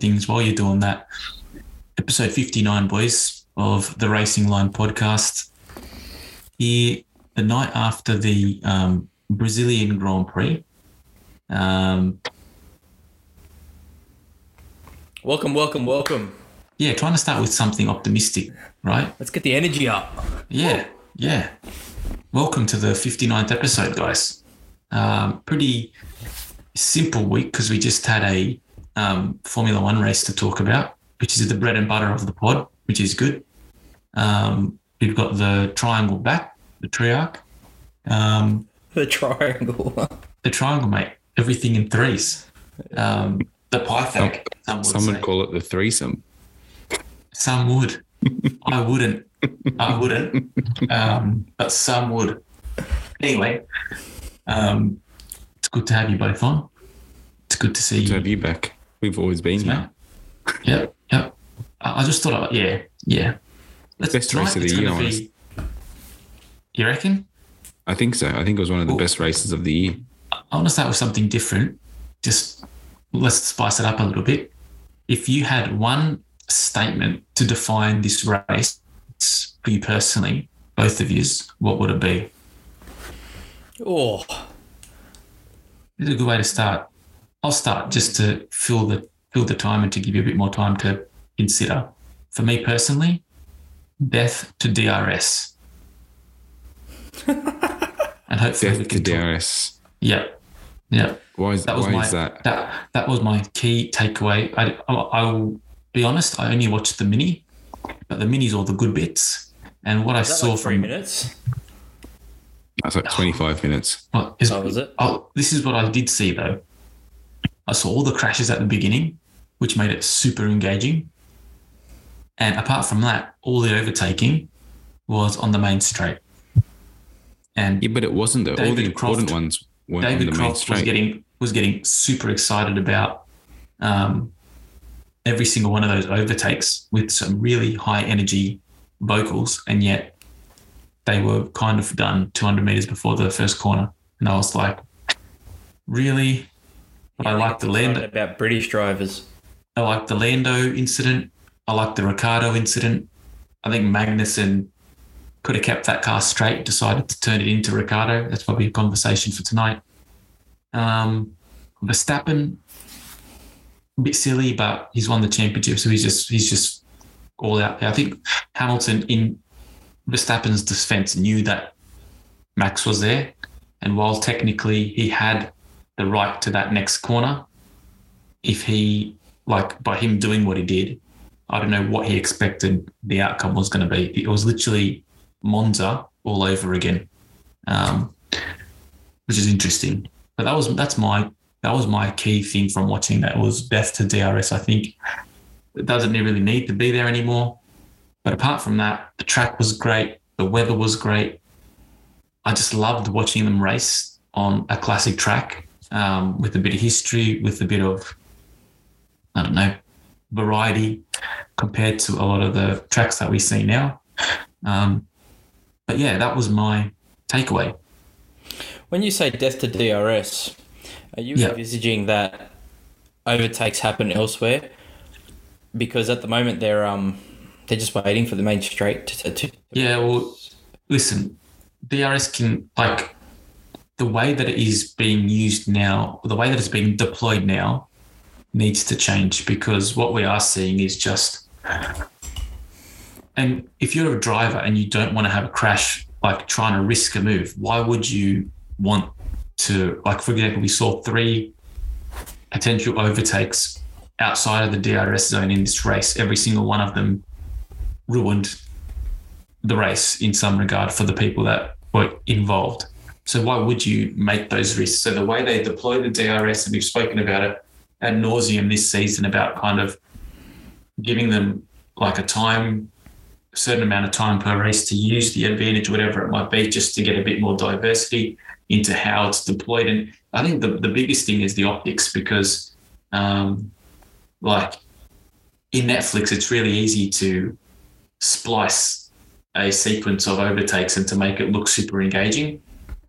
these are the important things while you're doing that. Episode 59, boys, of the Racing Line podcast. Here, the night after the um, Brazilian Grand Prix. Um, Welcome, welcome, welcome. yeah, trying to start with something optimistic, right? Let's get the energy up. Yeah, yeah. Welcome to the 59th episode, guys. Um, pretty simple week because we just had a um, Formula One race to talk about, which is the bread and butter of the pod, which is good. Um, we've got the triangle back, the triarch. Um, The triangle. the triangle, mate. Everything in threes. Um, the Pythag. Some would Some would say. call it the threesome. Some would. I wouldn't. I wouldn't. Um, but some would. Anyway, um, it's good to have you both on. It's good to see you. To you. have you back. We've always been mate. here. Yep, yep. I, I just thought, I, yeah, yeah. Let's Best race of the year, gonna. You reckon? I think so. I think it was one of the Cool. best races of the year. I want to start with something different. Just let's spice it up a little bit. If you had one statement to define this race for you personally, both of yous, what would it be? oh, This is a good way to start. I'll start just to fill the fill the time and to give you a bit more time to consider. For me personally, death to DRS. and hopefully we Death to talk. DRS. Yep. Yep. Why is That was why my is that? that that was my key takeaway. I, I I will be honest. I only watched the mini, but the mini's all the good bits. And what I is that saw like three from minutes? That's like 25 minutes. well, is, Oh, was it? oh, this is what I did see though. I saw all the crashes at the beginning, which made it super engaging. And apart from that, all the overtaking was on the main straight. And Yeah, but it wasn't though. All David the important ones weren't on David the main Croft was getting was getting super excited about um, every single one of those overtakes with some really high energy vocals, and yet they were kind of done 200 meters before the first corner, and I was like, really? But I like the Lando. about British drivers. I like the Lando incident. I like the Ricciardo incident. I think Magnussen could have kept that car straight, decided to turn it into Ricciardo. That's probably a conversation for tonight. Um, Verstappen, a bit silly, but he's won the championship, so he's just he's just all out there. I think Hamilton, in Verstappen's defense, knew that Max was there, and while technically he had the right to that next corner, if he like by him doing what he did, I don't know what he expected the outcome was going to be. It was literally Monza all over again, um, which is interesting. But that was that's my that was my key thing from watching that was death to DRS. I think it doesn't really need to be there anymore. But apart from that, the track was great. The weather was great. I just loved watching them race on a classic track um, with a bit of history, with a bit of I don't know, variety compared to a lot of the tracks that we see now. Um, but yeah, that was my takeaway. When you say death to DRS, are you Yeah. envisaging that overtakes happen elsewhere? Because at the moment they're um they're just waiting for the main straight to, to Yeah, well, listen, DRS can, like, the way that it is being used now, the way that it's being deployed now, needs to change because what we are seeing is just. And if you're a driver and you don't want to have a crash, like trying to risk a move, why would you want to, like, for example, we saw three potential overtakes outside of the DRS zone in this race. Every single one of them ruined the race in some regard for the people that were involved. So why would you make those risks? So the way they deploy the DRS, and we've spoken about it ad nauseum this season about kind of giving them like a time, a certain amount of time per race to use the advantage, whatever it might be, just to get a bit more diversity into how it's deployed. And I think the, the biggest thing is the optics because um, like in Netflix, it's really easy to splice a sequence of overtakes and to make it look super engaging.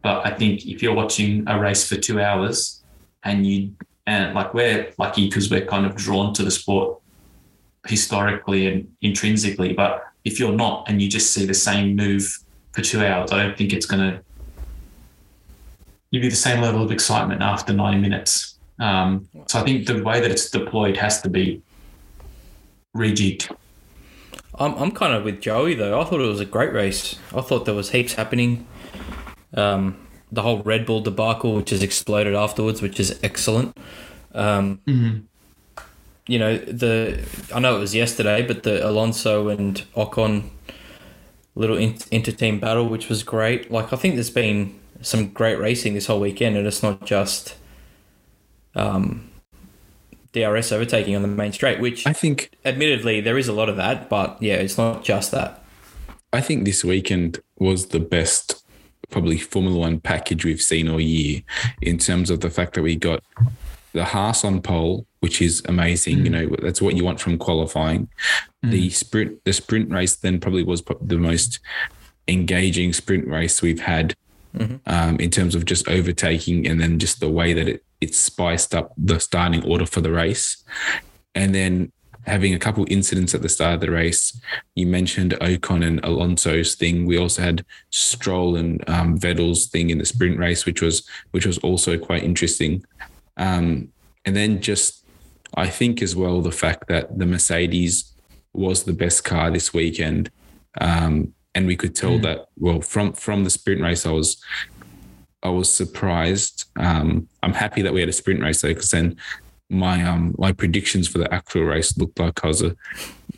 But I think if you're watching a race for two hours and you And like we're lucky because we're kind of drawn to the sport historically and intrinsically. But if you're not and you just see the same move for two hours, I don't think it's going to give you the same level of excitement after 90 minutes. Um, so I think the way that it's deployed has to be rejigged. I'm, I'm kind of with Joey though. I thought it was a great race. I thought there was heaps happening. Um, the whole Red Bull debacle, which has exploded afterwards, which is excellent. Um, You know the I know it was yesterday, but the Alonso and Ocon little inter-team battle, which was great. Like I think there's been some great racing this whole weekend, and it's not just um, DRS overtaking on the main straight, which I think admittedly there is a lot of that, but yeah, it's not just that. I think this weekend was the best, probably Formula One package we've seen all year in terms of the fact that we got the Haas on pole, which is amazing. You mm. know, that's what you want from qualifying. Mm. The sprint, the sprint race, then probably was the most engaging sprint race we've had mm-hmm. um, in terms of just overtaking, and then just the way that it it spiced up the starting order for the race, and then having a couple incidents at the start of the race. You mentioned Ocon and Alonso's thing. We also had Stroll and um, Vettel's thing in the sprint race, which was which was also quite interesting. Um, and then just I think as well the fact that the Mercedes was the best car this weekend. Um, and we could tell that well from from the sprint race I was I was surprised. Um, I'm happy that we had a sprint race though, because then my um my predictions for the actual race looked like I was a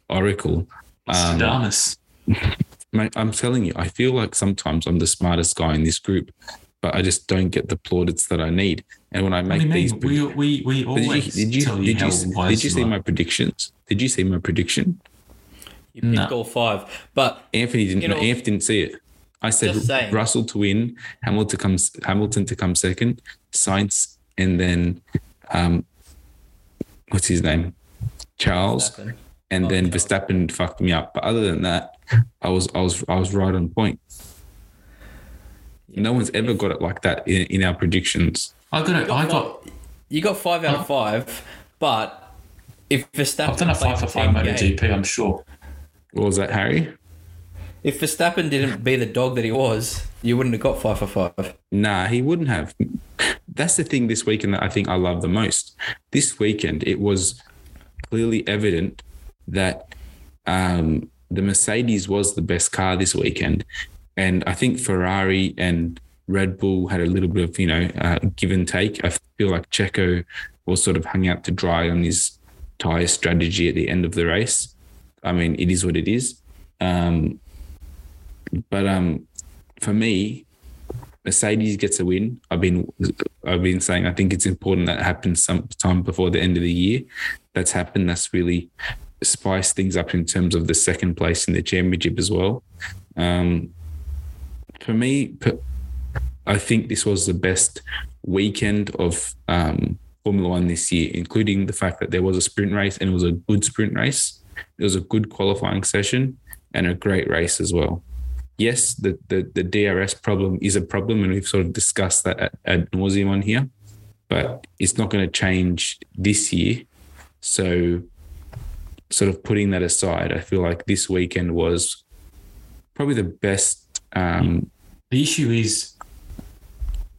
oracle. Um, Damas. Mate, I'm telling you, I feel like sometimes I'm the smartest guy in this group, but I just don't get the plaudits that I need. And when I What do make you these, mean? We, we, we But did you did you tell you did how you, wise did you see are. my predictions? Did you see my prediction? You picked No. all five, but Anthony didn't. You know- Anthony didn't see it. I said Russell to win, Hamilton comes Hamilton to come second, Sainz, and then um, what's his name, Charles, Verstappen. and Oh, then Charles. Verstappen fucked me up. But other than that, I was I was I was right on point. No one's ever got it like that in, in our predictions. I got it. I got. you got five out of five, but if Verstappen I've done a five for five team MotoGP. I'm sure. What was that, Harry? If Verstappen didn't be the dog that he was, you wouldn't have got five for five. Nah, he wouldn't have. That's the thing this weekend that I think I love the most. This weekend, it was clearly evident that um, the Mercedes was the best car this weekend. And I think Ferrari and Red Bull had a little bit of, you know, uh, give and take. I feel like Checo was sort of hung out to dry on his tyre strategy at the end of the race. I mean, it is what it is. Um, but um, for me, Mercedes gets a win. I've been I've been saying I think it's important that happens sometime before the end of the year. That's happened. That's really spiced things up in terms of the second place in the championship as well. Um, for me, I think this was the best weekend of um, Formula One this year, including the fact that there was a sprint race and it was a good sprint race. It was a good qualifying session and a great race as well yes, the, the, the DRS problem is a problem, and we've sort of discussed that at, ad nauseum on here, but it's not going to change this year. So, sort of putting that aside, I feel like this weekend was probably the best. Um, The issue is,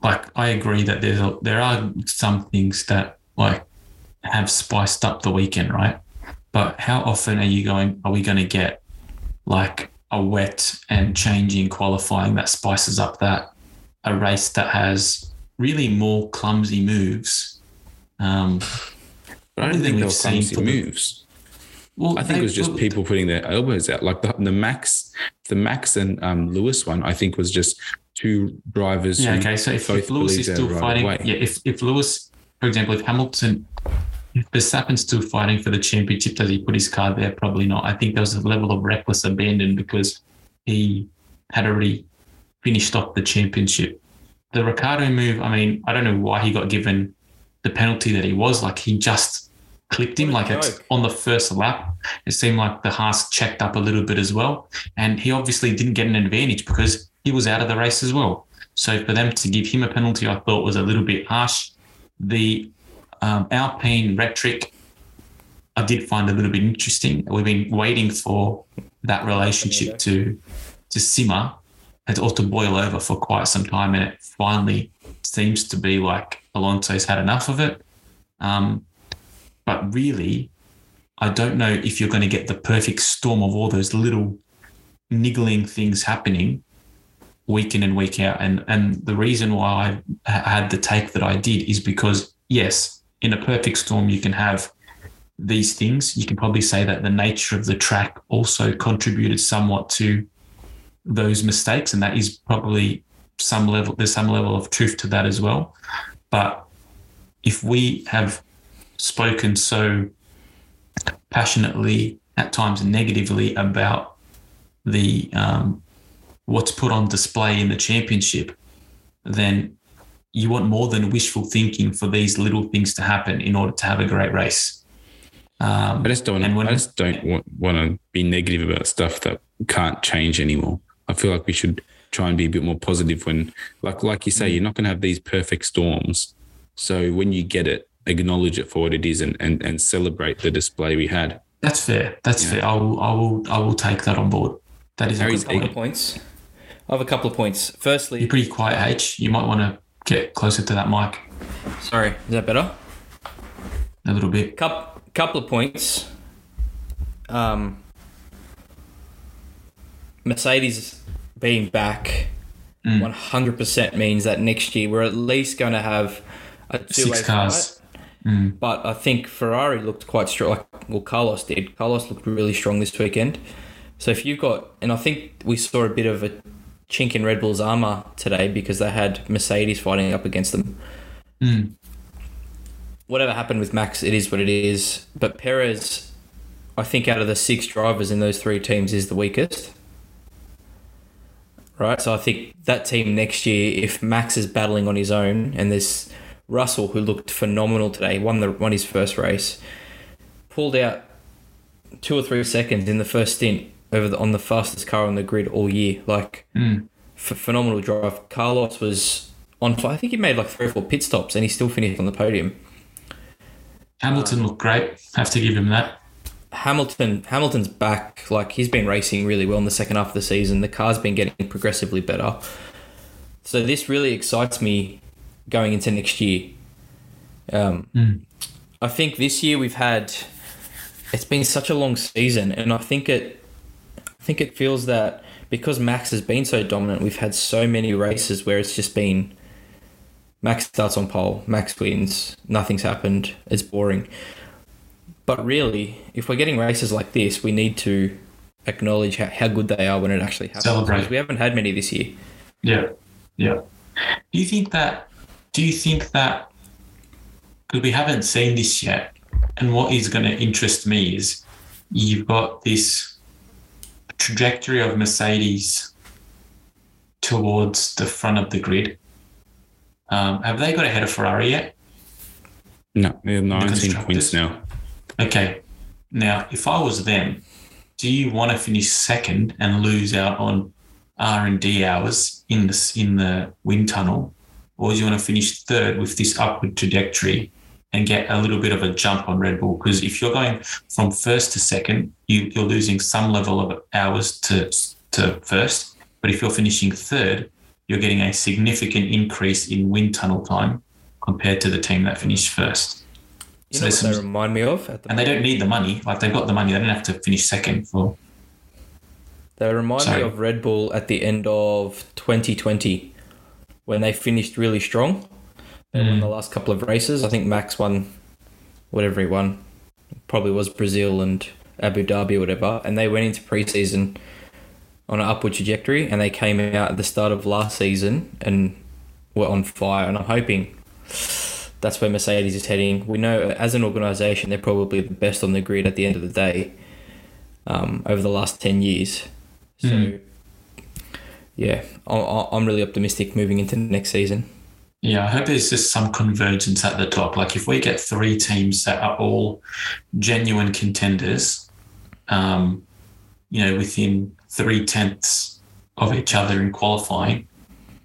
like, I agree that there's a, there are some things that like have spiced up the weekend, right? But how often are you going? Are we going to get like a wet and changing qualifying that spices up that a race that has really more clumsy moves? Um, but I don't think they were we've seen clumsy the- moves. well, I think they- it was just well, people putting their elbows out. Like the, the Max, the Max and um, Lewis one, I think was just two drivers. Yeah, okay. So if, if Lewis is still right fighting, yeah, if, if Lewis, for example, if Hamilton, if Verstappen's still fighting for the championship, does he put his car there? Probably not. I think there was a level of reckless abandon because he had already finished off the championship. The Ricciardo move, I mean, I don't know why he got given the penalty that he was. Like he just clipped him, a like it's on the first lap. It seemed like the Haas checked up a little bit as well. And he obviously didn't get an advantage because he was out of the race as well. So for them to give him a penalty, I thought was a little bit harsh. The um, Alpine rhetoric, I did find a little bit interesting. We've been waiting for that relationship to to simmer or to boil over for quite some time, and it finally seems to be like Alonso's had enough of it. Um, but really, I don't know if you're going to get the perfect storm of all those little niggling things happening week in and week out. And and the reason why I had the take that I did is because yes, in a perfect storm, you can have these things. You can probably say that the nature of the track also contributed somewhat to those mistakes, and that is probably some level. There's some level of truth to that as well. But if we have spoken so passionately, at times negatively, about the um, what's put on display in the championship, then you want more than wishful thinking for these little things to happen in order to have a great race. Um, I just don't. and when- I just don't want, want to be negative about stuff that can't change anymore. I feel like we should try and be a bit more positive when, like, like you say, you're not going to have these perfect storms. So when you get it, acknowledge it for what it is and and, and celebrate the display we had. That's fair. That's Yeah. fair. I will. I will. I will take that on board. That is a Harry's good couple point. of points. I have a couple of points. Firstly, You're pretty quiet, H. You might want to get closer to that mic sorry, is that better? a little bit. Couple, couple of points. Um, Mercedes being back Mm. 100% means that next year we're at least going to have a two-way Six cars. Mm. But I think Ferrari looked quite strong. Like, well, Carlos did. Carlos looked really strong this weekend. So if you've got, and I think we saw a bit of a chink in Red Bull's armor today because they had Mercedes fighting up against them. Mm. Whatever happened with Max, it is what it is. But Perez, I think out of the six drivers in those three teams, is the weakest. Right, so I think that team next year, if Max is battling on his own, and there's Russell who looked phenomenal today, won the won his first race, pulled out two or three seconds in the first stint over the, on the fastest car on the grid all year. Like Mm. ph- phenomenal drive. Carlos was on. fire. I think he made like three or four pit stops, and he still finished on the podium. Hamilton looked great. Have to give him that. Hamilton Hamilton's back. Like he's been racing really well in the second half of the season. The car's been getting progressively better. So this really excites me going into next year. Um, Mm. I think this year we've had. It's been such a long season, and I think it. I think it feels that because Max has been so dominant, we've had so many races where it's just been. Max starts on pole, Max wins, nothing's happened, it's boring. But really, if we're getting races like this, we need to acknowledge how, how good they are when it actually happens. Celebrate. We haven't had many this year. Yeah, yeah. Do you think that? Do you think that? Because we haven't seen this yet, and what is going to interest me is you've got this trajectory of Mercedes towards the front of the grid. Um, have they got ahead of Ferrari yet? No, they're 19 constructors. points now. Okay. Now, if I was them, do you want to finish second and lose out on R and D hours in the in the wind tunnel, or do you want to finish third with this upward trajectory and get a little bit of a jump on Red Bull? Because if you're going from first to second, you, you're losing some level of hours to to first. But if you're finishing third, you're getting a significant increase in wind tunnel time compared to the team that finished first. You So know what they remind me of? At the and they don't need the money. Like they've got the money. They don't have to finish second for. They remind Sorry. me of Red Bull at the end of 2020 when they finished really strong. They won Mm. the last couple of races. I think Max won whatever he won. Probably was Brazil and Abu Dhabi or whatever. And they went into preseason on an upward trajectory and they came out at the start of last season and were on fire. And I'm hoping that's where Mercedes is heading. We know as an organisation, they're probably the best on the grid at the end of the day um, over the last 10 years. So, Mm. yeah, I- I'm really optimistic moving into next season. Yeah, I hope there's just some convergence at the top. Like if we get three teams that are all genuine contenders, um, you know, within three tenths of each other in qualifying,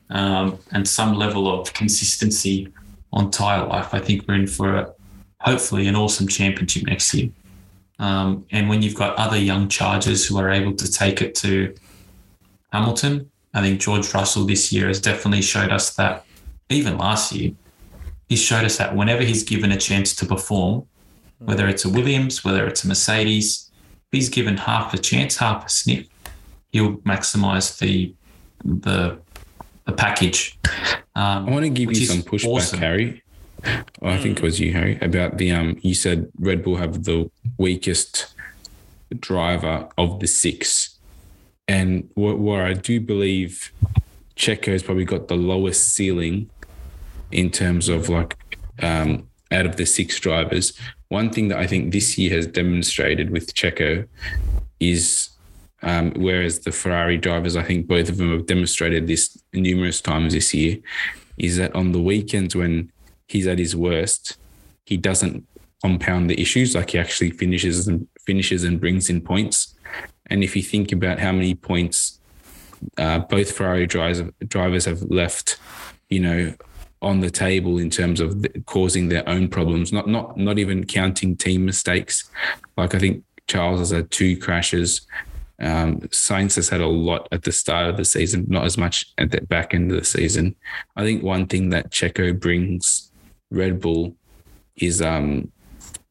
um, and some level of consistency on tire life, I think we're in for a, hopefully an awesome championship next year. Um, and when you've got other young chargers who are able to take it to Hamilton, I think George Russell this year has definitely showed us that, even last year, he showed us that whenever he's given a chance to perform, whether it's a Williams, whether it's a Mercedes, he's given half a chance, half a sniff, he'll maximize the the the package. Um, I want to give you some pushback, awesome. Harry. Well, I think it was you, Harry, about the um. You said Red Bull have the weakest driver of the six, and what where I do believe Checo's probably got the lowest ceiling in terms of like um out of the six drivers. One thing that I think this year has demonstrated with Checo is um, whereas the Ferrari drivers, I think both of them have demonstrated this numerous times this year, is that on the weekends when he's at his worst, he doesn't compound the issues. Like he actually finishes and finishes and brings in points. And if you think about how many points uh, both Ferrari drivers drivers have left, you know, on the table in terms of the, causing their own problems, not not not even counting team mistakes. Like I think Charles has had two crashes. Um, has had a lot at the start of the season, not as much at the back end of the season. I think one thing that Checo brings Red Bull is um,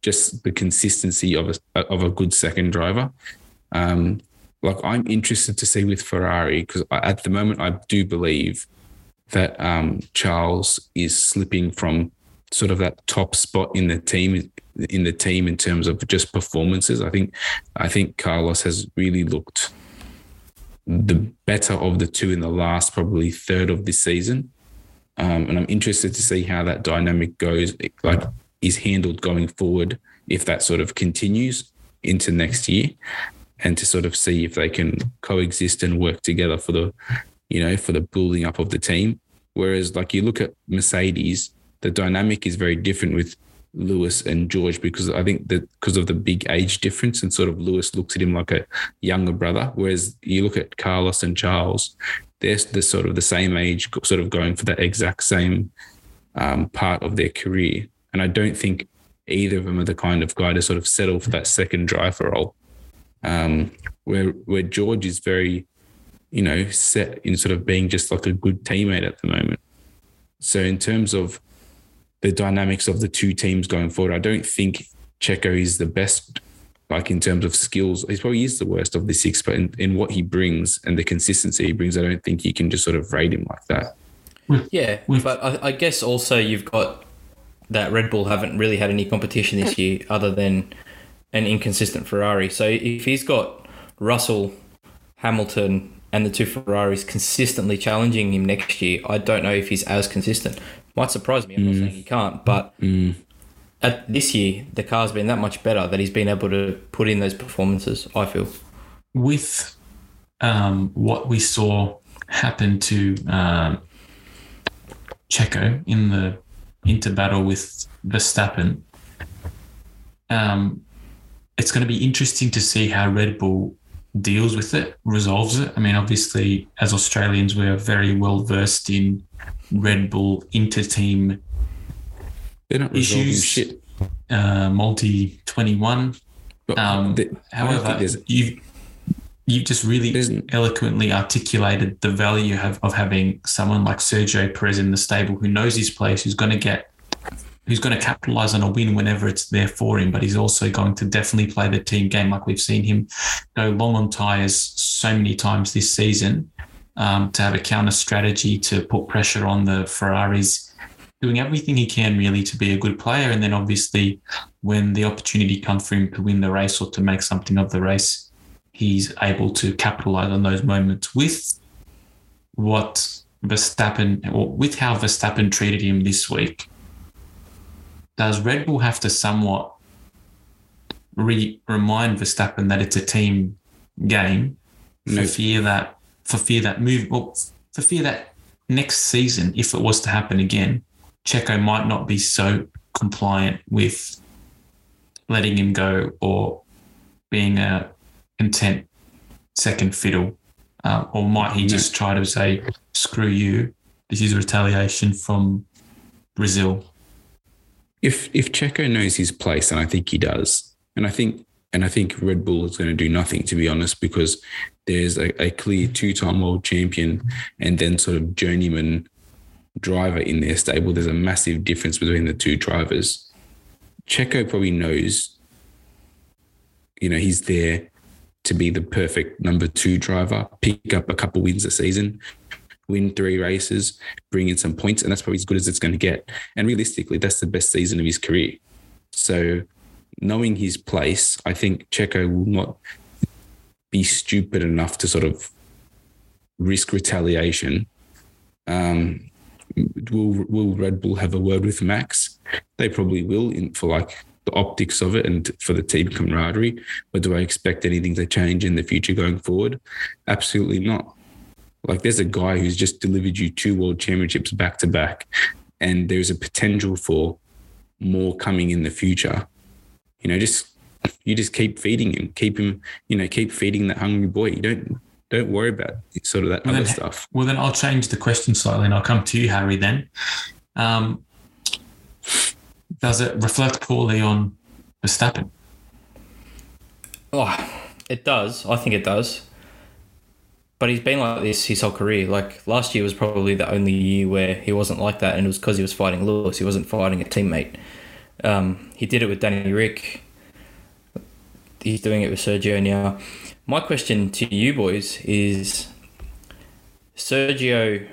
just the consistency of a of a good second driver. Um, like I'm interested to see with Ferrari because at the moment I do believe that um, Charles is slipping from sort of that top spot in the team in the team in terms of just performances. I think I think Carlos has really looked the better of the two in the last probably third of this season. Um, and I'm interested to see how that dynamic goes, like is handled going forward if that sort of continues into next year, and to sort of see if they can coexist and work together for the, you know, for the building up of the team. Whereas, like you look at Mercedes, the dynamic is very different with Lewis and George because I think that because of the big age difference and sort of Lewis looks at him like a younger brother, whereas you look at Carlos and Charles, they're the sort of the same age, sort of going for that exact same um, part of their career. And I don't think either of them are the kind of guy to sort of settle for that second driver role. Um, where where George is very, you know, set in sort of being just like a good teammate at the moment. So in terms of the dynamics of the two teams going forward, I don't think Checo is the best, like in terms of skills. He's probably is the worst of the six, but in, in what he brings and the consistency he brings, I don't think you can just sort of rate him like that. Yeah, but I, I guess also you've got that Red Bull haven't really had any competition this year other than an inconsistent Ferrari. So if he's got Russell, Hamilton, and the two Ferraris consistently challenging him next year, I don't know if he's as consistent. Might surprise me. I'm not saying he can't, but at this year the car's been that much better that he's been able to put in those performances. I feel. with um, what we saw happen to um, Checo in the inter battle with Verstappen, um, it's going to be interesting to see how Red Bull deals with it, resolves it. I mean, obviously, as Australians, we're very well versed in Red Bull inter-team They're not resolving Issues. shit. uh, multi twenty one. Um, the- However, you've you've just really eloquently articulated the value of, of having someone like Sergio Perez in the stable who knows his place, who's going to get, who's going to capitalize on a win whenever it's there for him. But he's also going to definitely play the team game, like we've seen him go long on tires so many times this season. Um, to have a counter strategy to put pressure on the Ferraris, doing everything he can really to be a good player, and then obviously when the opportunity comes for him to win the race or to make something of the race, he's able to capitalize on those moments with what Verstappen or with how Verstappen treated him this week. Does Red Bull have to somewhat re- remind Verstappen that it's a team game for No. fear that for fear that move well, for fear that next season, if it was to happen again, Checo might not be so compliant with letting him go or being a content second fiddle? Uh, or might he No. just try to say, screw you, this is retaliation from Brazil? If if Checo knows his place, and I think he does, and I think and I think Red Bull is going to do nothing to be honest, because there's a, a clear two-time world champion and then sort of journeyman driver in their stable. There's a massive difference between the two drivers. Checo probably knows, you know, he's there to be the perfect number two driver, pick up a couple wins a season, win three races, bring in some points, and that's probably as good as it's going to get. And realistically, that's the best season of his career. So, knowing his place, I think Checo will not be stupid enough to sort of risk retaliation. Um, will Will Red Bull have a word with Max? They probably will in, for like the optics of it and for the team camaraderie. But do I expect anything to change in the future going forward? Absolutely not. Like there's a guy who's just delivered you two world championships back to back, and there's a potential for more coming in the future. You know, just you just keep feeding him, keep him, you know, keep feeding that hungry boy. You don't don't worry about sort of that Well, other then- stuff. Well, then I'll change the question slightly and I'll come to you, Harry, then. Um, does it reflect poorly on Verstappen? Oh, it does. I think it does. But he's been like this his whole career. Like last year was probably the only year where he wasn't like that, and it was because he was fighting Lewis. He wasn't fighting a teammate. Um, he did it with Danny Rick. He's doing it with Sergio now. My question to you boys is Sergio,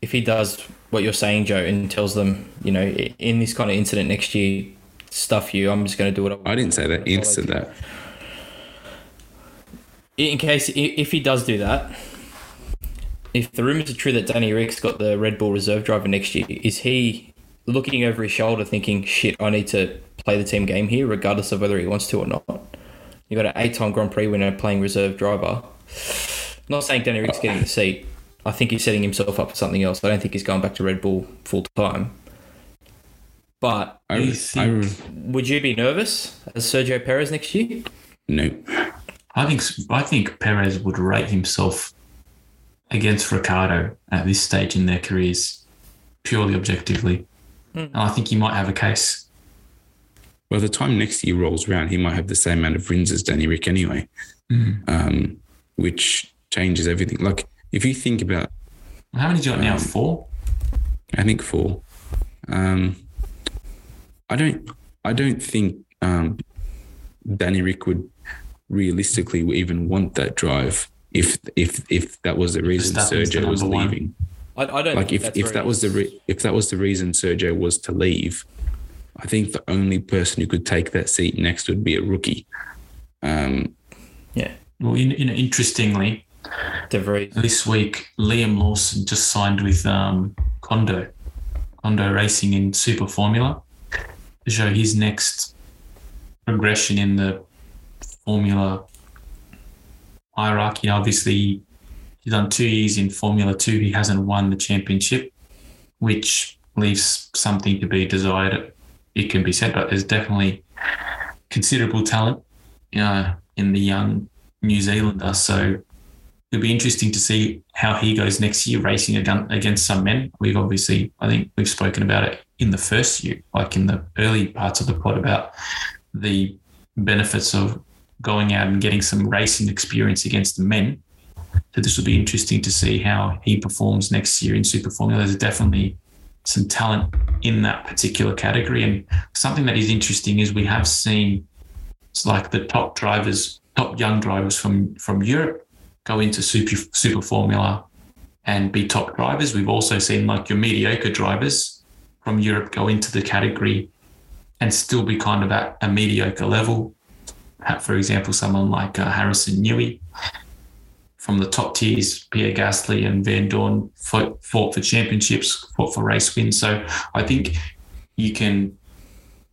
if he does what you're saying, Joe, and tells them, you know, in this kind of incident next year, stuff you, I'm just going to do what I I didn't say that. He said that. In case if he does do that, if the rumors are true that Danny Rick's got the Red Bull reserve driver next year, is he looking over his shoulder thinking, "Shit, I need to play the team game here, regardless of whether he wants to or not"? You got an eight-time Grand Prix winner playing reserve driver. not saying Danny Rick's getting the seat. I think he's setting himself up for something else. I don't think he's going back to Red Bull full time. But I, You I, would you be nervous as Sergio Perez next year? no. I think I think Perez would rate himself against Ricciardo at this stage in their careers, purely objectively. And I think he might have a case. By the time next year rolls around, he might have the same amount of wins as Danny Rick anyway, um, which changes everything. Like if you think about, How many do you got now? Four? I think four. Um, I don't. I don't think um, Danny Rick would realistically even want that drive if if if that was the reason Verstappen's Sergio was number leaving. I, I don't like if, if that was the re- if that was the reason Sergio was to leave, I think the only person who could take that seat next would be a rookie. Um, yeah. Well, you know, interestingly, De Vries. this week Liam Lawson just signed with um, Kondo, Kondo Racing in Super Formula to show his next progression in the Formula hierarchy. Obviously, he's done two years in Formula Two. He hasn't won the championship, which leaves something to be desired. It can be said, but there's definitely considerable talent uh, in the young New Zealander. So it'll be interesting to see how he goes next year racing against, against some men. We've obviously, I think we've spoken about it in the first year, like in the early parts of the pod about the benefits of going out and getting some racing experience against the men. So this will be interesting to see how he performs next year in Super Formula. There's definitely some talent in that particular category. And something that is interesting is we have seen it's like the top drivers, top young drivers from from Europe go into super super formula and be top drivers. We've also seen like your mediocre drivers from Europe go into the category and still be kind of at a mediocre level. For example, someone like uh, Harrison Newey from the top tiers, Pierre Gasly and Vandoorne fought, fought for championships, fought for race wins. So I think you can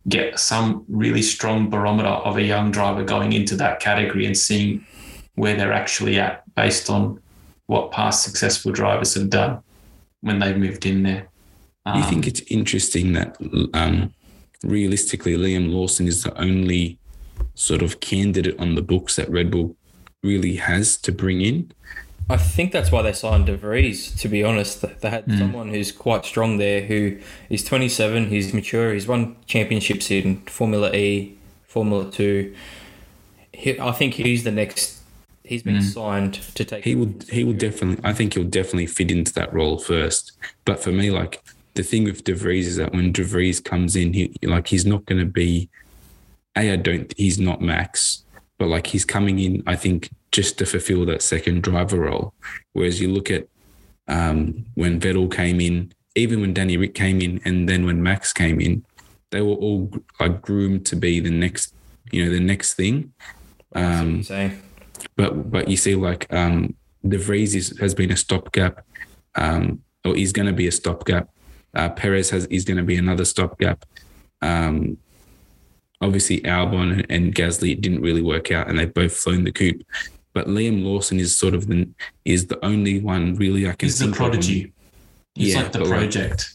get some really strong barometer of a young driver going into that category and seeing where they're actually at based on what past successful drivers have done when they've moved in there. Do you Um, think it's interesting that um, realistically Liam Lawson is the only sort of candidate on the books that Red Bull really has to bring in? I think that's why they signed De Vries. To be honest, they had Hmm. someone who's quite strong there. Who is 27. He's mature. He's won championships in Formula E, Formula Two. He, I think he's the next. He's been signed to take. He will he will definitely I think he'll definitely fit into that role first. But for me, like the thing with De Vries is that when De Vries comes in, he like he's not gonna be A, I don't he's not Max, but like he's coming in, I think, just to fulfill that second driver role. Whereas you look at um, when Vettel came in, even when Danny Rick came in, and then when Max came in, they were all like groomed to be the next, you know, the next thing. Um, but but you see, like um, De Vries is, has been a stopgap, um, or is going to be a stopgap. Uh, Perez has is going to be another stopgap. Um, obviously, Albon and, and Gasly it didn't really work out, and they've both flown the coop. But Liam Lawson is sort of the is the only one really I can. He's the think of when- prodigy. He's Yeah, like the but like- project.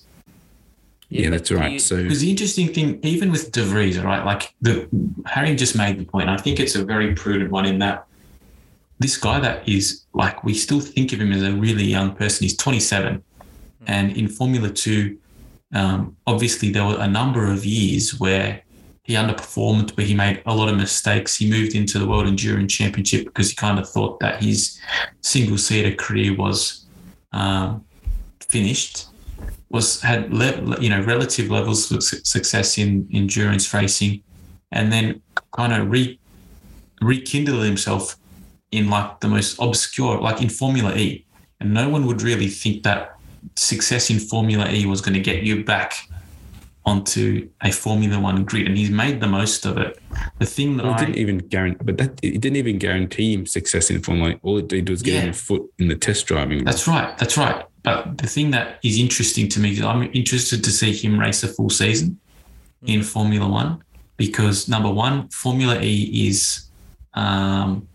Yeah, that's right. he- So Because the interesting thing, even with De Vries, right? Like the Harry just made the point. I think it's a very prudent one in that this guy that is like we still think of him as a really young person. He's 27, and in Formula Two, um, obviously there were a number of years where he underperformed, where he made a lot of mistakes. He moved into the World Endurance Championship because he kind of thought that his single seater career was um, finished was had le- you know relative levels of su- success in endurance racing, and then kind of re rekindle himself in like the most obscure, like in Formula E, and no one would really think that success in Formula E was going to get you back onto a Formula One grid, and he's made the most of it. The thing that Well, I didn't even guarantee, but that it didn't even guarantee him success in Formula. One. All it did was get Yeah. him a foot in the test driving. That's right. That's right. But the thing that is interesting to me is I'm interested to see him race a full season in Formula One because number one, Formula E is um,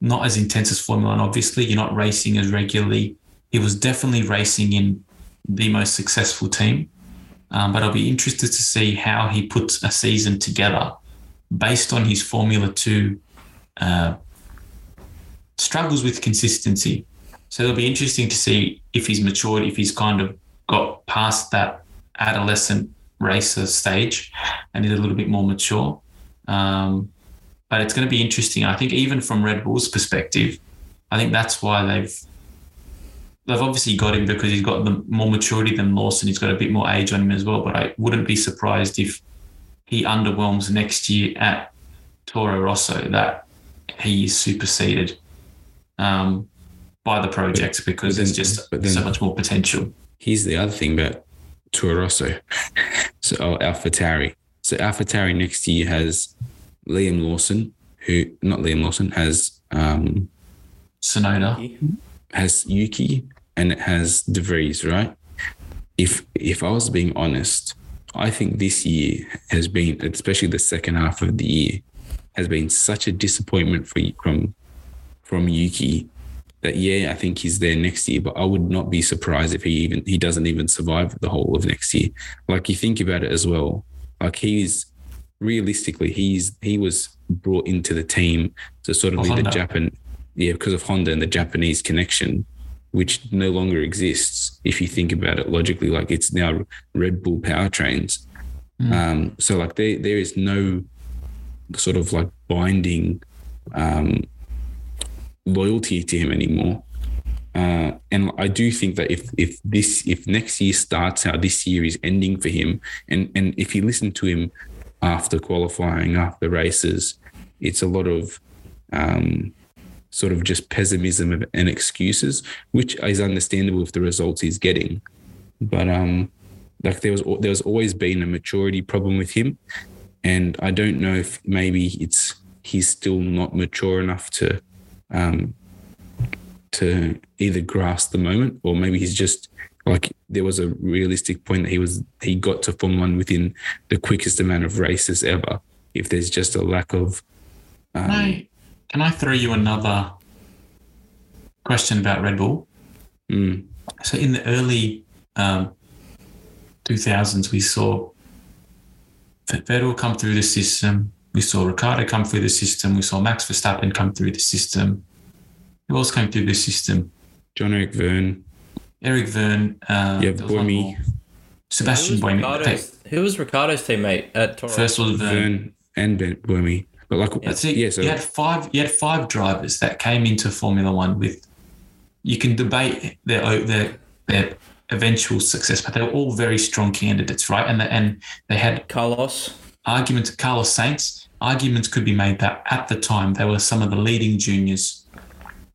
not as intense as Formula One. Obviously, you're not racing as regularly. He was definitely racing in the most successful team. Um, but I'll be interested to see how he puts a season together based on his Formula Two uh, struggles with consistency. So it'll be interesting to see if he's matured, if he's kind of got past that adolescent racer stage and is a little bit more mature. Um, but it's going to be interesting. I think even from Red Bull's perspective, I think that's why they've they've obviously got him because he's got the more maturity than Lawson. He's got a bit more age on him as well. But I wouldn't be surprised if he underwhelms next year at Toro Rosso that he is superseded um, by the project because but then- there's just then- so much more potential. Here's the other thing about Toro Rosso. so oh, AlphaTauri. So AlphaTauri next year has Liam Lawson, who not Liam Lawson has um, Tsunoda. has Yuki and it has De Vries, right? If if I was being honest, I think this year has been, especially the second half of the year, has been such a disappointment for from from Yuki that yeah, I think he's there next year, but I would not be surprised if he even he doesn't even survive the whole of next year. Like you think about it as well, like he's realistically he's he was brought into the team to sort of be the Japan yeah, because of Honda and the Japanese connection, which no longer exists if you think about it logically. Like it's now Red Bull powertrains. Mm. Um, so like there there is no sort of like binding um, loyalty to him anymore. Uh, and I do think that if if this if next year starts how this year is ending for him, and and if you listen to him after qualifying, after races, it's a lot of um, sort of just pessimism and excuses, which is understandable with the results he's getting. But um, like there was there was always been a maturity problem with him, and I don't know if maybe it's he's still not mature enough to um, to either grasp the moment, or maybe he's just like there was a realistic point that he was he got to Formula One within the quickest amount of races ever. If there's just a lack of um, I, can I throw you another question about Red Bull? mm, So in the early um, 2000s, we saw Vettel come through the system. We saw Ricciardo come through the system. We saw Max Verstappen come through the system. Who else came through the system? John Eric Vergne. Eric Vergne. Uh, Yeah, there was one Buemi. more. Sebastian who was, Buemi. They- Ricciardo's, who was Ricciardo's teammate at Toro? First was Vergne. Vergne and Ben Buemi. But like, That's it. yeah, so you had five. You had five drivers that came into Formula One with. You can debate their their their eventual success, but they were all very strong candidates, right? And the, and they had Carlos. arguments. Carlos Sainz arguments could be made that at the time they were some of the leading juniors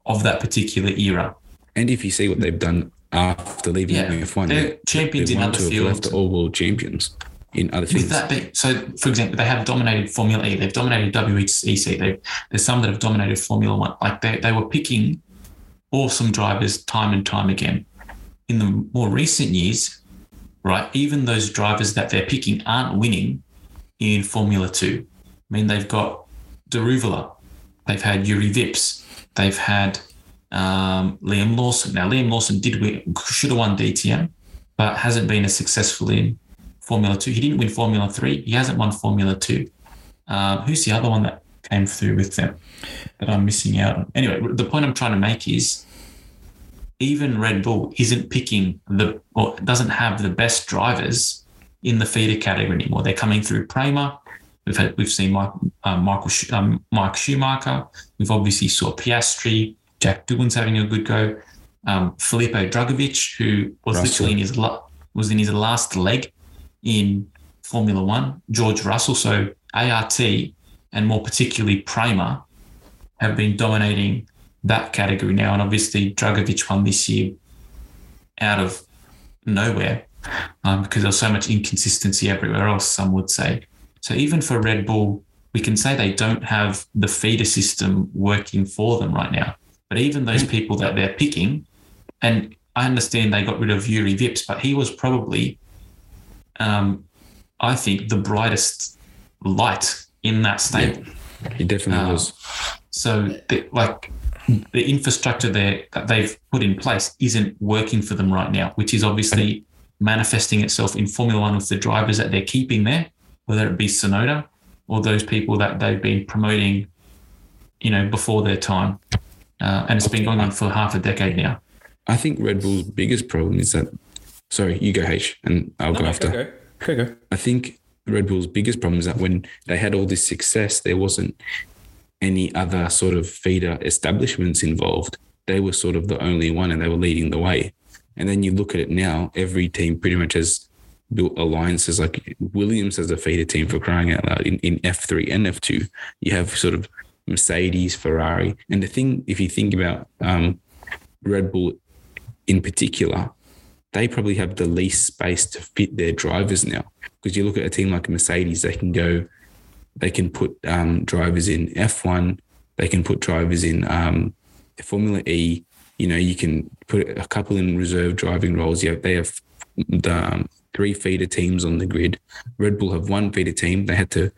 of that particular era. and if you see what they've done after leaving Yeah, F1, they're they- champions they in want other to have left fields. all world champions in other things. that, being, so for example, they have dominated Formula E, they've dominated WEC, They've, there's some that have dominated Formula One. Like they, they were picking awesome drivers time and time again. In the more recent years, right, even those drivers that they're picking aren't winning in Formula Two. I mean, they've got Daruvala, they've had Juri Vips, they've had um, Liam Lawson. Now, Liam Lawson did win, should have won DTM, but hasn't been as successful in Formula Two. He didn't win Formula Three. He hasn't won Formula Two. Um, who's the other one that came through with them that I'm missing out on? Anyway, the point I'm trying to make is even Red Bull isn't picking the or doesn't have the best drivers in the feeder category anymore. They're coming through Prema. We've had we've seen Mike, um, Michael um, Mike Schumacher. We've obviously saw Piastri. Jack Doohan's having a good go. Um, Felipe Drugovich, who was Russell. literally in his la- was in his last leg in Formula One. George Russell, so ART and more particularly Prema have been dominating that category now. And obviously, Drugovich won this year out of nowhere um, because there's so much inconsistency everywhere else, some would say. So even for Red Bull, we can say they don't have the feeder system working for them right now. But even those people that they're picking, and I understand they got rid of Juri Vips, but he was probably, um, I think, the brightest light in that stable. He definitely Um, was. So, the, like the infrastructure there that they've put in place isn't working for them right now, which is obviously manifesting itself in Formula One with the drivers that they're keeping there, whether it be Tsunoda or those people that they've been promoting, you know, before their time. Uh, and it's been going on for half a decade now. I think Red Bull's biggest problem is that. Sorry, you go H, and I'll go No, after. go, go. Go, go. I think Red Bull's biggest problem is that when they had all this success, there wasn't any other sort of feeder establishments involved. They were sort of the only one and they were leading the way. And then you look at it now, every team pretty much has built alliances. Like Williams has a feeder team for crying out loud in, in F3 and F2. You have sort of Mercedes, Ferrari. And the thing, if you think about um, Red Bull in particular, they probably have the least space to fit their drivers now. Because you look at a team like Mercedes, they can go, they can put um, drivers in F1, they can put drivers in um, Formula E. You know, you can put a couple in reserve driving roles. Yeah, they have the um, three feeder teams on the grid. Red Bull have one feeder team. They had to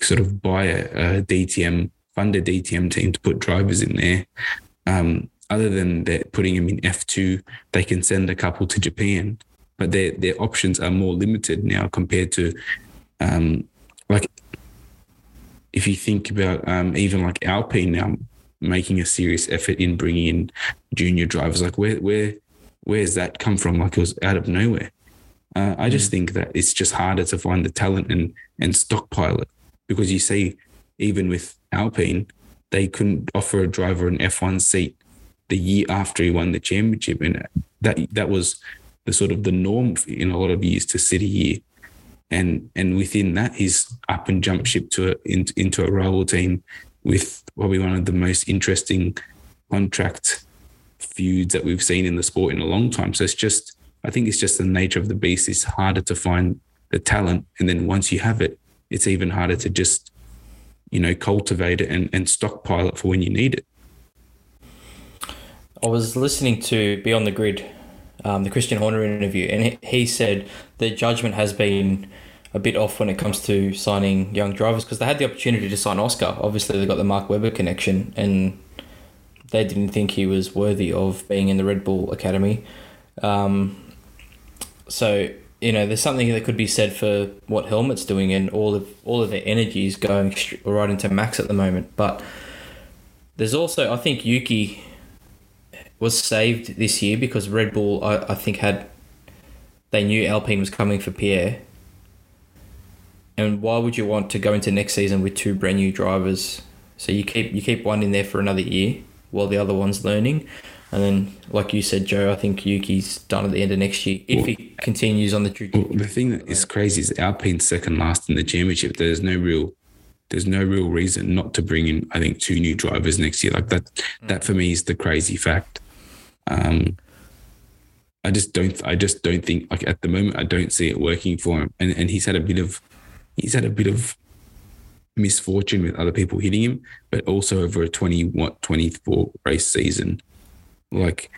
sort of buy a, a DTM, fund a DTM team to put drivers in there. Um, other than that, putting them in F2, they can send a couple to Japan, but their their options are more limited now compared to, um, like, if you think about um, even like Alpine now making a serious effort in bringing in junior drivers, like where where where's that come from? Like it was out of nowhere. Uh, I just think that it's just harder to find the talent and and stockpile it because you see, even with Alpine, they couldn't offer a driver an F1 seat the year after he won the championship, and that that was the sort of the norm in a lot of years to sit a year. And and within that, he's up and jumped ship to a, in, into a rival team with probably one of the most interesting contract feuds that we've seen in the sport in a long time. So it's just, I think it's just the nature of the beast. It's harder to find the talent, and then once you have it, it's even harder to just, you know, cultivate it and, and stockpile it for when you need it. I was listening to Beyond the Grid, um, the Christian Horner interview, and he- said the judgment has been a bit off when it comes to signing young drivers because they had the opportunity to sign Oscar. Obviously, they got the Mark Webber connection, and they didn't think he was worthy of being in the Red Bull Academy. Um, so you know, there's something that could be said for what Helmut's doing, and all of all of their energy is going right into Max at the moment. But there's also, I think Yuki was saved this year because Red Bull, I, I think, had they knew Alpine was coming for Pierre. And why would you want to go into next season with two brand new drivers? So you keep you keep one in there for another year while the other one's learning, and then like you said, Joe, I think Yuki's done at the end of next year if he continues on the Well, the thing that is crazy is Alpine's second last in the championship. There's no real, there's no real reason not to bring in. I think two new drivers next year. Like that, that for me is the crazy fact. Um, I just don't. I just don't think like at the moment. I don't see it working for him. And and he's had a bit of, he's had a bit of misfortune with other people hitting him, but also over a twenty what twenty four race season, like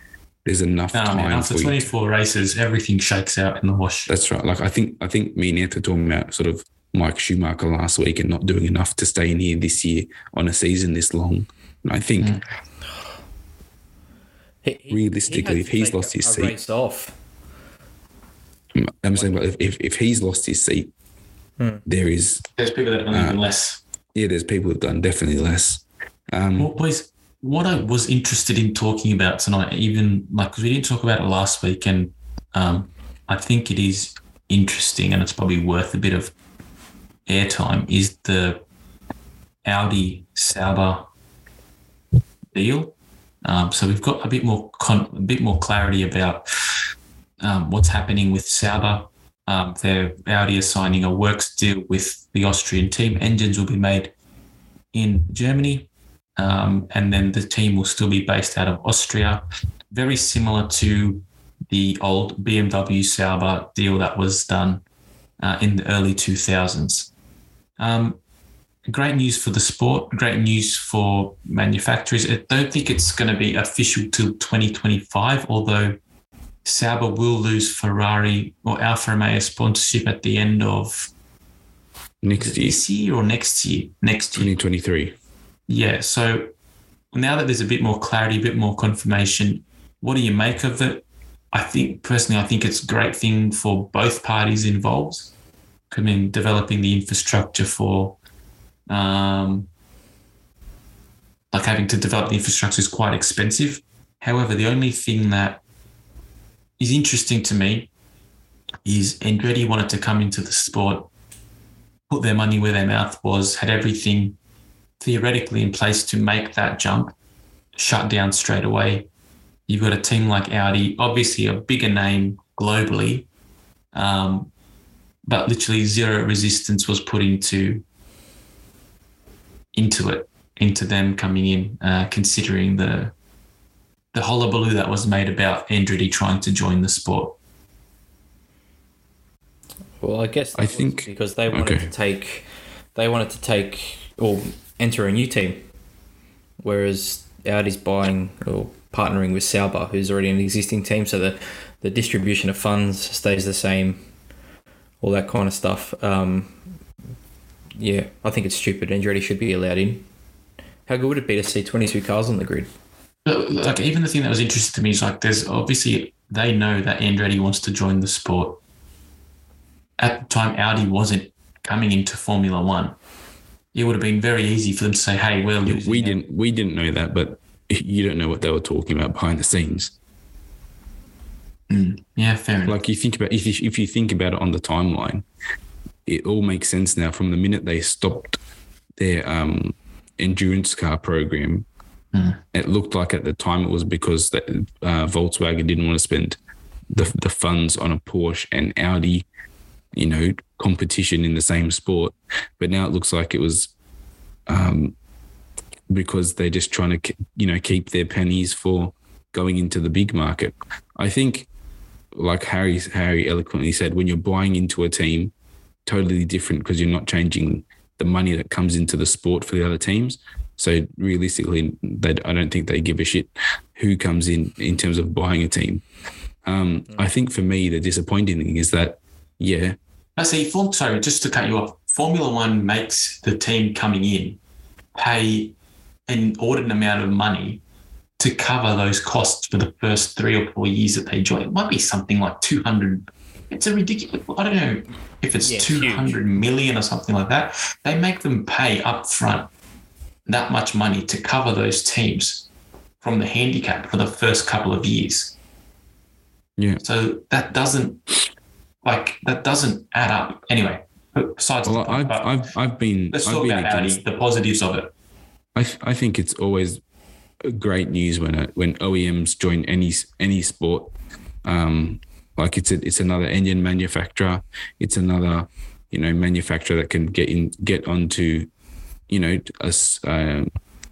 there's enough No, time man, after for 24 races, everything shakes out in the wash. that's right. Like I think I think me and Ant were talking about sort of Mike Schumacher last week and not doing enough to stay in here this year on a season this long. And I think Mm. He- he- realistically, he if he's take lost his a seat- race off. I'm saying, but if, if if he's lost his seat, Hmm. there is There's people that have done Uh, even less. yeah, there's people who've done definitely less. Um, Well, boys, what I was interested in talking about tonight, even like because we didn't talk about it last week, and um, I think it is interesting, and it's probably worth a bit of airtime. Is the Audi Sauber deal? Um, so we've got a bit more con- a bit more clarity about um, what's happening with Sauber. Um, their Audi are signing a works deal with the Austrian team. Engines will be made in Germany, um, and then the team will still be based out of Austria. Very similar to the old BMW Sauber deal that was done uh, in the early 2000s. Um, great news for the sport, great news for manufacturers. I don't think it's going to be official till 2025, although Sauber will lose Ferrari or Alfa Romeo sponsorship at the end of next year, this year or next year. Next year. 2023. Yeah. So now that there's a bit more clarity, a bit more confirmation, what do you make of it? I think personally, I think it's a great thing for both parties involved. I mean, developing the infrastructure for, um, like having to develop the infrastructure is quite expensive. However, the only thing that is interesting to me is Andretti wanted to come into the sport, put their money where their mouth was, had everything theoretically in place to make that jump, shut down straight away. You've got a team like Audi, obviously a bigger name globally, um, but literally zero resistance was put into into it, into them coming in, uh, considering the the hullabaloo that was made about Andretti trying to join the sport. Well, I guess I think- because they wanted okay. to take, they wanted to take or enter a new team, whereas Audi's buying or partnering with Sauber, who's already an existing team, so the the distribution of funds stays the same, all that kind of stuff. Um, yeah, I think it's stupid. Andretti should be allowed in. How good would it be to see twenty two cars on the grid? Like even the thing that was interesting to me is like there's obviously they know that Andretti wants to join the sport. At the time, Audi wasn't coming into Formula One. It would have been very easy for them to say, "Hey, we're losing." We didn't we didn't know that, but you don't know what they were talking about behind the scenes. Mm, yeah, fair enough. Like you think about if you, if you think about it on the timeline, it all makes sense now. From the minute they stopped their um, endurance car program, Mm. it looked like at the time it was because that, uh, Volkswagen didn't want to spend the the funds on a Porsche and Audi, you know, competition in the same sport. But now it looks like it was um, because they're just trying to, you know, keep their pennies for going into the big market. I think like Harry Harry eloquently said, when you're buying into a team, totally different because you're not changing the money that comes into the sport for the other teams. So realistically, they, I don't think they give a shit who comes in in terms of buying a team. Um, I think for me, the disappointing thing is that, yeah, I see. Form, sorry, just to cut you off. Formula One makes the team coming in pay an inordinate amount of money to cover those costs for the first three or four years that they join. It might be something like two hundred. It's a ridiculous. I don't know if it's Yeah, it's huge. hundred million or something like that. They make them pay up front that much money to cover those teams from the handicap for the first couple of years. Yeah. So that doesn't like that doesn't add up. Anyway, besides Well, the I've, but I've, I've been, let's I've talk been about Audi, against, the positives of it. I, th- I think it's always great news when a, when OEMs join any any sport. Um, like it's a, it's another engine manufacturer. It's another you know manufacturer that can get in get onto you know us um,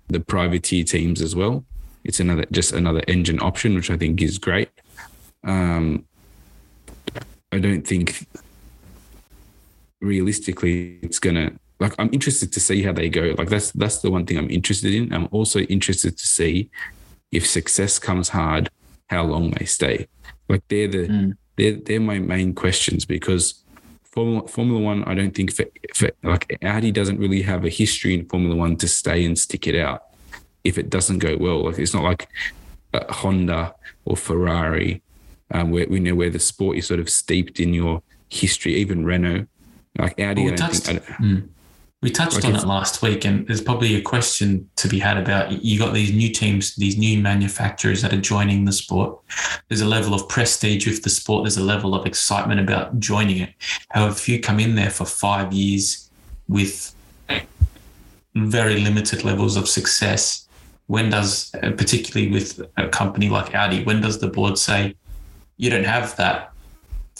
the privateer teams as well. It's another just another engine option, which I think is great. Um, I don't think realistically it's gonna like I'm interested to see how they go. Like that's that's the one thing I'm interested in. I'm also interested to see if success comes hard, how long they stay. Like they're the Mm. they're they're my main questions because Formula Formula One, I don't think for, for like Audi doesn't really have a history in Formula One to stay and stick it out if it doesn't go well. Like it's not like uh, Honda or Ferrari, um, where we know where the sport is sort of steeped in your history. Even Renault, like Audi, well, I don't think. I don't- Mm. We touched on it last week, and there's probably a question to be had about you got these new teams, these new manufacturers that are joining the sport. There's a level of prestige with the sport, there's a level of excitement about joining it. However, if you come in there for five years with very limited levels of success, when does, uh, particularly with a company like Audi, when does the board say, you don't have that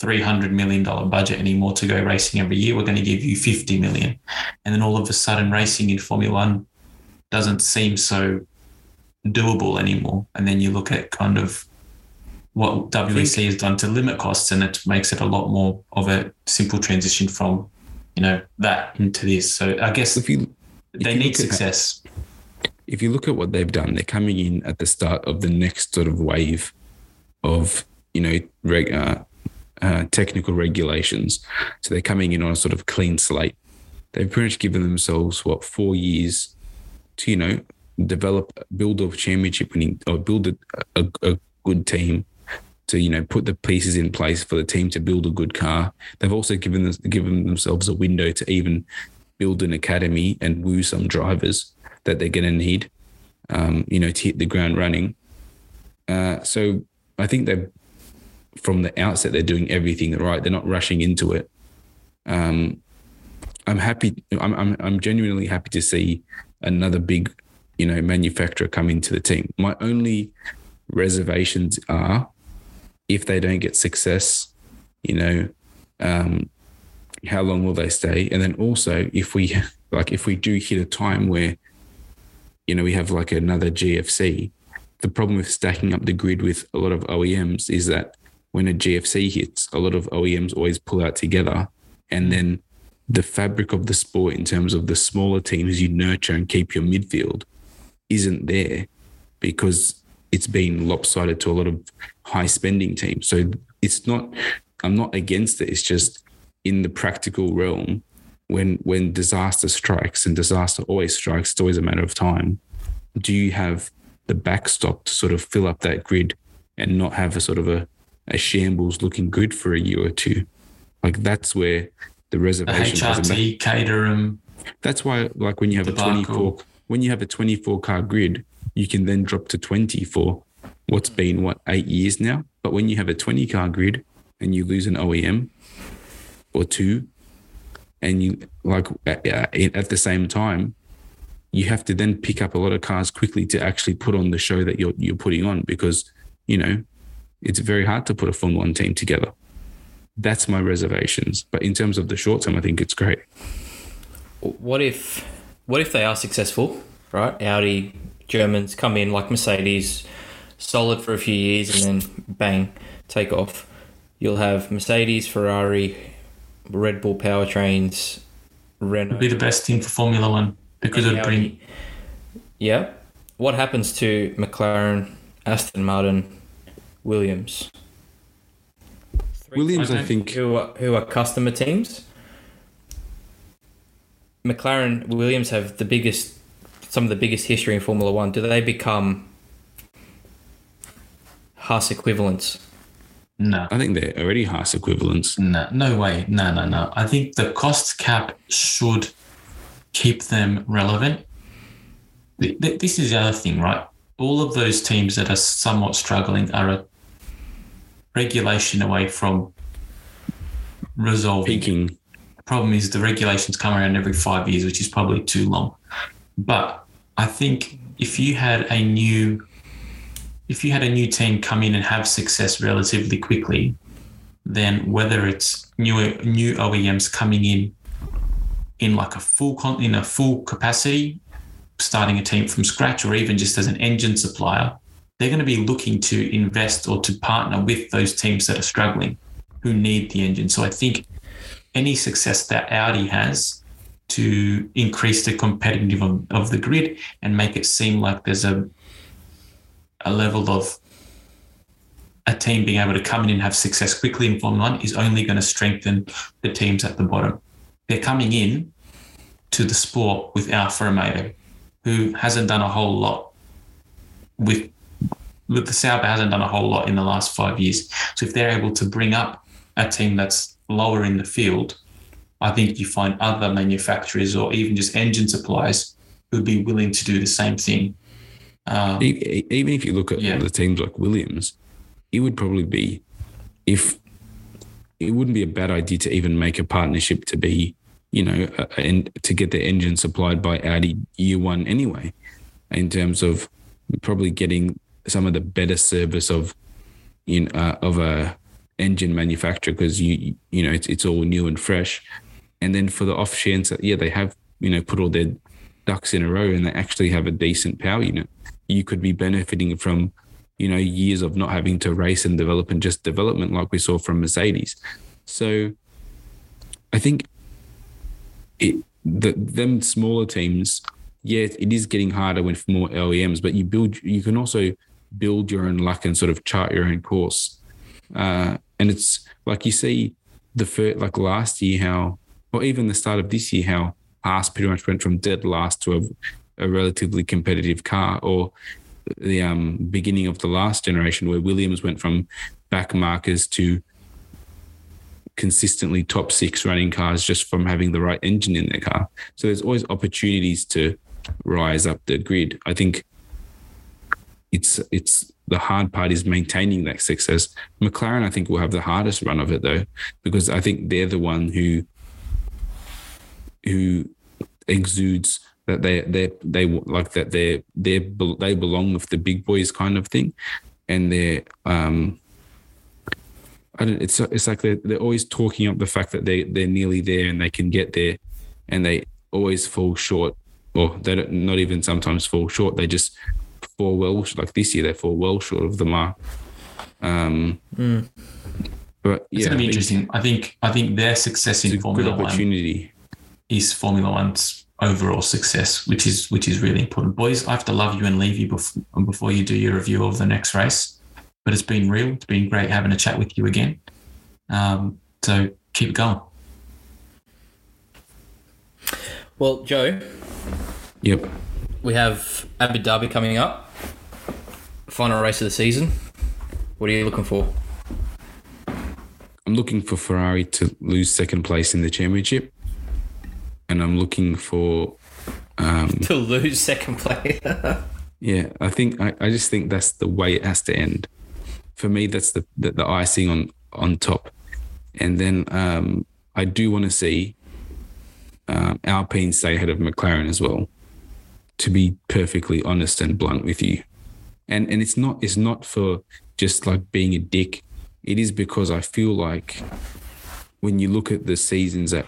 $300 million budget anymore to go racing every year. We're going to give you 50 million. And then all of a sudden, racing in Formula One doesn't seem so doable anymore. And then you look at kind of what WEC has done to limit costs, and it makes it a lot more of a simple transition from, you know, that into this. So I guess if you if they you need at- success. if you look at what they've done, they're coming in at the start of the next sort of wave of you know reg, uh, uh, technical regulations. So they're coming in on a sort of clean slate. They've pretty much given themselves what four years to you know develop, build a championship winning or build a, a, a good team. To you know, put the pieces in place for the team to build a good car. They've also given this, given themselves a window to even build an academy and woo some drivers that they're going to need, um, you know, to hit the ground running. Uh, so I think they're from the outset they're doing everything right. They're not rushing into it. Um, I'm happy. I'm, I'm I'm genuinely happy to see another big, you know, manufacturer come into the team. My only reservations are if they don't get success, you know, um, how long will they stay? And then also if we like if we do hit a time where you know, we have like another GFC. The problem with stacking up the grid with a lot of OEMs is that when a GFC hits, a lot of OEMs always pull out together. And then the fabric of the sport, in terms of the smaller teams you nurture and keep your midfield, isn't there because it's been lopsided to a lot of high spending teams. So it's not, I'm not against it. It's just in the practical realm, when when disaster strikes and disaster always strikes it's always a matter of time do you have the backstop to sort of fill up that grid and not have a sort of a, a shambles looking good for a year or two. Like that's where the The reservation make- HRT, Caterham, that's why like when you have a 24 when you have a 24 car grid you can then drop to 20 for what's been what eight years now? But when you have a 20 car grid and you lose an OEM or two and you like at, at the same time you have to then pick up a lot of cars quickly to actually put on the show that you're you're putting on because you know it's very hard to put a Formula One team together. That's my reservations. But in terms of the short term, I think it's great. What if what if they are successful, right? Audi, Germans come in like Mercedes, solid for a few years and then bang, take off. You'll have Mercedes, Ferrari, Red Bull powertrains, Renault. be the best team for Formula One because and it would bring Yeah. What happens to McLaren, Aston Martin, Williams? Three Williams, I think, who are, who are customer teams. McLaren, Williams have the biggest, some of the biggest history in Formula One. Do they become Haas equivalents? no. I think they're already Haas equivalents. No, no way. No, no, no. I think the cost cap should keep them relevant. Th- th- This is the other thing, right? all of those teams that are somewhat struggling are a regulation away from resolving. Peaking. problem is the regulations come around every five years, which is probably too long. But I think if you had a new if you had a new team come in and have success relatively quickly, then whether it's new new OEMs coming in in like a full con- in a full capacity, starting a team from scratch, or even just as an engine supplier, they're going to be looking to invest or to partner with those teams that are struggling, who need the engine. So I think any success that Audi has to increase the competitive of, of the grid and make it seem like there's a a level of a team being able to come in and have success quickly in Formula One is only going to strengthen the teams at the bottom. They're coming in to the sport with Alfa Romeo, who hasn't done a whole lot with the Sauber hasn't done a whole lot in the last five years. So if they're able to bring up a team that's lower in the field, I think you find other manufacturers or even just engine suppliers who'd be willing to do the same thing. Um, Even if you look at Yeah. the teams like Williams, it would probably be if it wouldn't be a bad idea to even make a partnership to be, you know, and to get the engine supplied by Audi year one anyway, in terms of probably getting some of the better service of, in uh, of a engine manufacturer because you you know it's it's all new and fresh, and then for the off chance yeah they have you know put all their ducks in a row and they actually have a decent power unit, you could be benefiting from you know years of not having to race and develop and just development like we saw from Mercedes. So I think it the them smaller teams, yeah, it is getting harder with more OEMs, but you build you can also build your own luck and sort of chart your own course. Uh, and it's like you see the first, like last year how or even the start of this year how Haas pretty much went from dead last to a, a relatively competitive car or the um, beginning of the last generation where Williams went from back markers to consistently top six running cars just from having the right engine in their car. So there's always opportunities to rise up the grid. I think it's it's the hard part is maintaining that success. McLaren, I think, will have the hardest run of it though, because I think they're the one who who exudes that they they they like that they they they belong with the big boys kind of thing, and they're um. I don't. It's it's like they're they're always talking up the fact that they they're nearly there and they can get there, and they always fall short, or they don't not even sometimes fall short. They just fall well. Like this year, they're four well short of the mark. Um, but yeah, it's going to be interesting. I think I think their success in a good Formula One opportunity. is Formula One's overall success, which is which is really important. Boys, I have to love you and leave you before before you do your review of the next race. But it's been real. It's been great having a chat with you again. Um, so keep it going. Well, Joe, Yep. We have Abu Dhabi coming up. Final race of the season. What are you looking for? I'm looking for Ferrari to lose second place in the championship, and I'm looking for, um, To lose second place. yeah, I think I, I just think that's the way it has to end. For me, that's the the, the icing on on top, and then um, I do want to see um, Alpine stay ahead of McLaren as well. To be perfectly honest and blunt with you, and and it's not it's not for just like being a dick. It is because I feel like when you look at the seasons that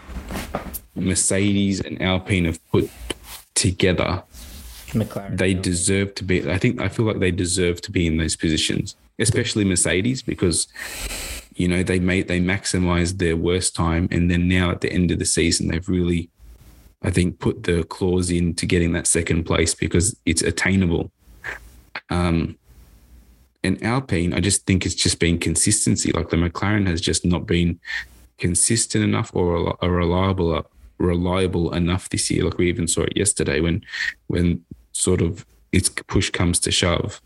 Mercedes and Alpine have put together, McLaren. they deserve to be. I think I feel like they deserve to be in those positions, especially Mercedes, because you know they made they maximized their worst time, and then now at the end of the season, they've really, I think, put the clause in to getting that second place because it's attainable. Um, and Alpine, I just think it's just been consistency. Like the McLaren has just not been consistent enough or, or reliable reliable enough this year. Like we even saw it yesterday when when sort of its push comes to shove.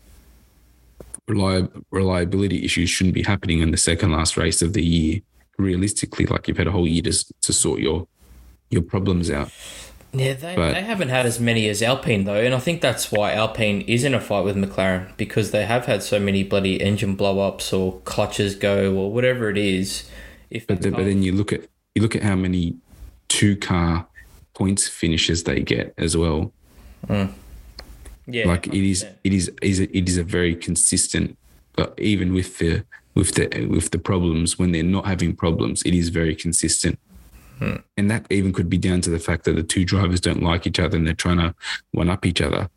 Reliability issues shouldn't be happening in the second last race of the year. Realistically, like you've had a whole year to, to sort your your problems out. Yeah, they, But- they haven't had as many as Alpine though, and I think that's why Alpine is in a fight with McLaren because they have had so many bloody engine blow ups or clutches go or whatever it is. If But then, but then you look at you look at how many two car points finishes they get as well. Mm. yeah, like it is 100%. it is is a- it is a very consistent but even with the with the with the problems when they're not having problems it is very consistent and that even could be down to the fact that the two drivers don't like each other and they're trying to one up each other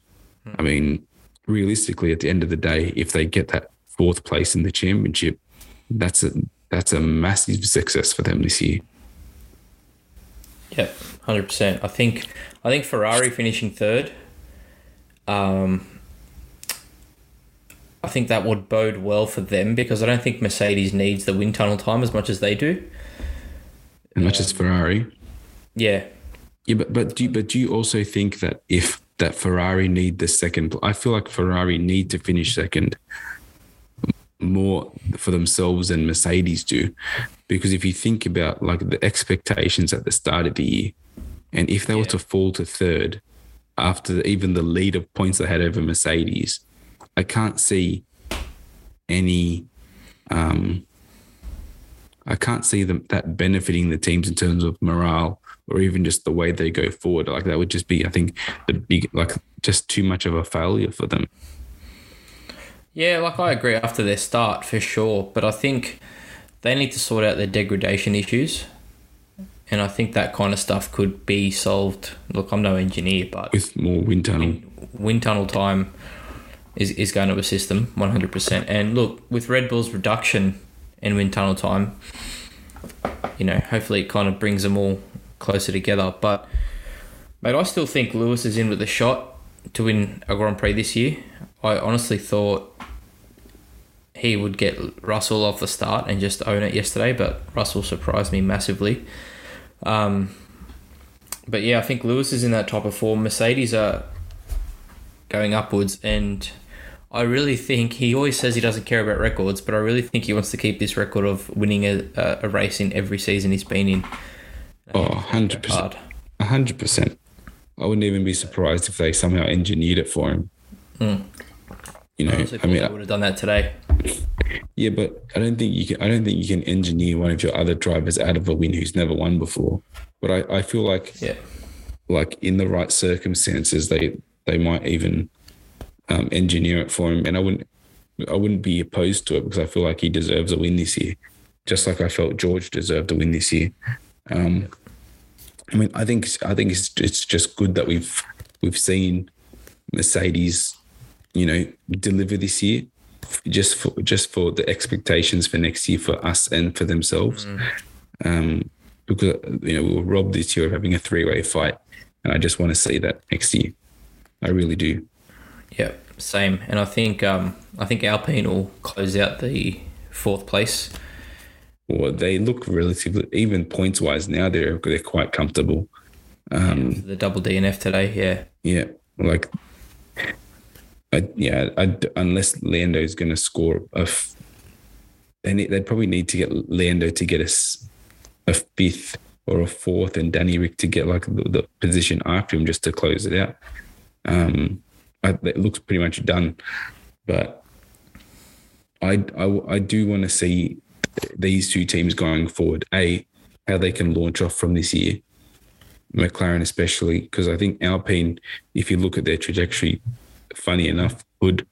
i mean realistically at the end of the day if they get that fourth place in the championship that's a that's a massive success for them this year Yeah, hundred percent. I think I think Ferrari finishing third. Um, I think that would bode well for them because I don't think Mercedes needs the wind tunnel time as much as they do. And not just ferrari. Yeah, Yeah, but but do you, but do you also think that if that Ferrari need the second, I feel like Ferrari need to finish second more for themselves than Mercedes do, because if you think about like the expectations at the start of the year, and if they were to fall to third after even the lead of points they had over Mercedes, I can't see any. Um, I can't see them that benefiting the teams in terms of morale or even just the way they go forward. Like that would just be, I think, the big like just too much of a failure for them. yeah. Like I agree after their start for sure, but I think they need to sort out their degradation issues, and I think that kind of stuff could be solved. Look, I'm no engineer, but with more wind tunnel. wind tunnel time is, is going to assist them 100%. And look, with Red Bull's reduction in wind tunnel time, you know, hopefully it kind of brings them all closer together. But, mate, I still think Lewis is in with a shot to win a Grand Prix this year. I honestly thought he would get Russell off the start and just own it yesterday, but Russell surprised me massively. Um, but yeah, I think Lewis is in that type of form. Mercedes are going upwards, and I really think he always says he doesn't care about records, but I really think he wants to keep this record of winning a, a, a race in every season he's been in. Oh, 100%. Hard. 100%. I wouldn't even be surprised if they somehow engineered it for him. Hmm. You know, Honestly, I mean, I would have done that today. yeah, but I don't think you can. I don't think you can engineer one of your other drivers out of a win who's never won before. But I, I feel like Yeah, like in the right circumstances, they they might even um, engineer it for him, and I wouldn't I wouldn't be opposed to it because I feel like he deserves a win this year, just like I felt George deserved a win this year. Um, I mean, I think I think it's it's just good that we've we've seen Mercedes, you know, deliver this year, just for just for the expectations for next year for us and for themselves. Um, because you know we were robbed this year of having a three way fight, and I just want to see that next year. I really do. Yeah, same. And I think um, I think Alpine will close out the fourth place. Well, they look relatively even points wise now. They're they're quite comfortable. Um, The double DNF today. Yeah, Yeah, like, I, yeah, I, unless Lando is going to score a, f- they need, they'd probably need to get Lando to get a fifth or a fourth, and Danny Ric to get like the, the position after him just to close it out. Um, it looks pretty much done, but I I, I do want to see these two teams going forward. A how they can launch off from this year. McLaren especially, because I think Alpine, if you look at their trajectory, funny enough, would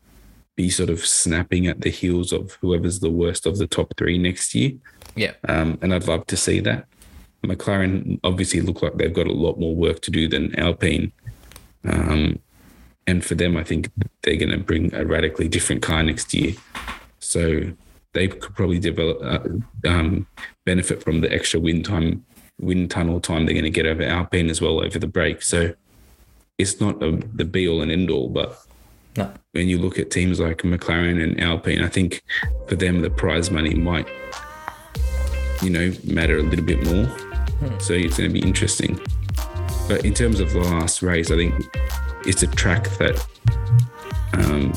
be sort of snapping at the heels of whoever's the worst of the top three next year. yeah, Um, and I'd love to see that. McLaren obviously look like they've got a lot more work to do than Alpine. Um, and for them, I think they're going to bring a radically different car next year. So they could probably develop, uh, um, benefit from the extra wind time, wind tunnel time they're going to get over Alpine as well over the break. So it's not a, the be all and end all, but no, when you look at teams like McLaren and Alpine, I think for them the prize money might, you know, matter a little bit more. So it's going to be interesting. But in terms of the last race, I think it's a track that um,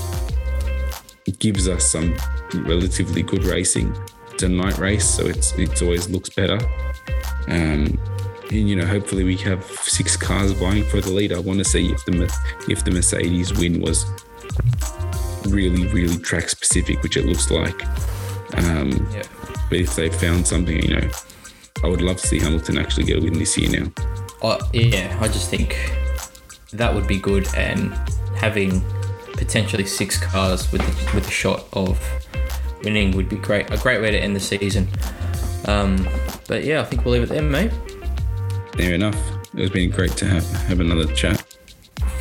gives us some relatively good racing. It's a night race, so it's it always looks better. Um, and you know, hopefully we have six cars vying for the lead. I want to see if the if the Mercedes win was really, really track specific, which it looks like. Um, Yeah. But if they found something, you know, I would love to see Hamilton actually get a win this year now. Uh, yeah, I just think that would be good, and having potentially six cars with the, with a shot of winning would be great. A great way to end the season. Um, but yeah, I think we'll leave it there, mate. Fair enough. It's been great to have, have another chat.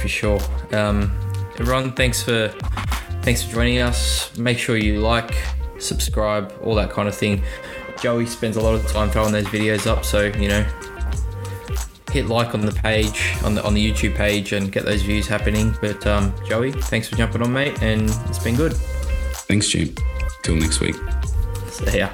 For sure. Um, everyone, thanks for thanks for joining us. Make sure you like, subscribe, all that kind of thing. Joey spends a lot of time throwing those videos up, so you know, hit like on the page on the on the YouTube page and get those views happening. But um, Joey, thanks for jumping on, mate, and it's been good. Thanks, Jim. Till next week. See ya.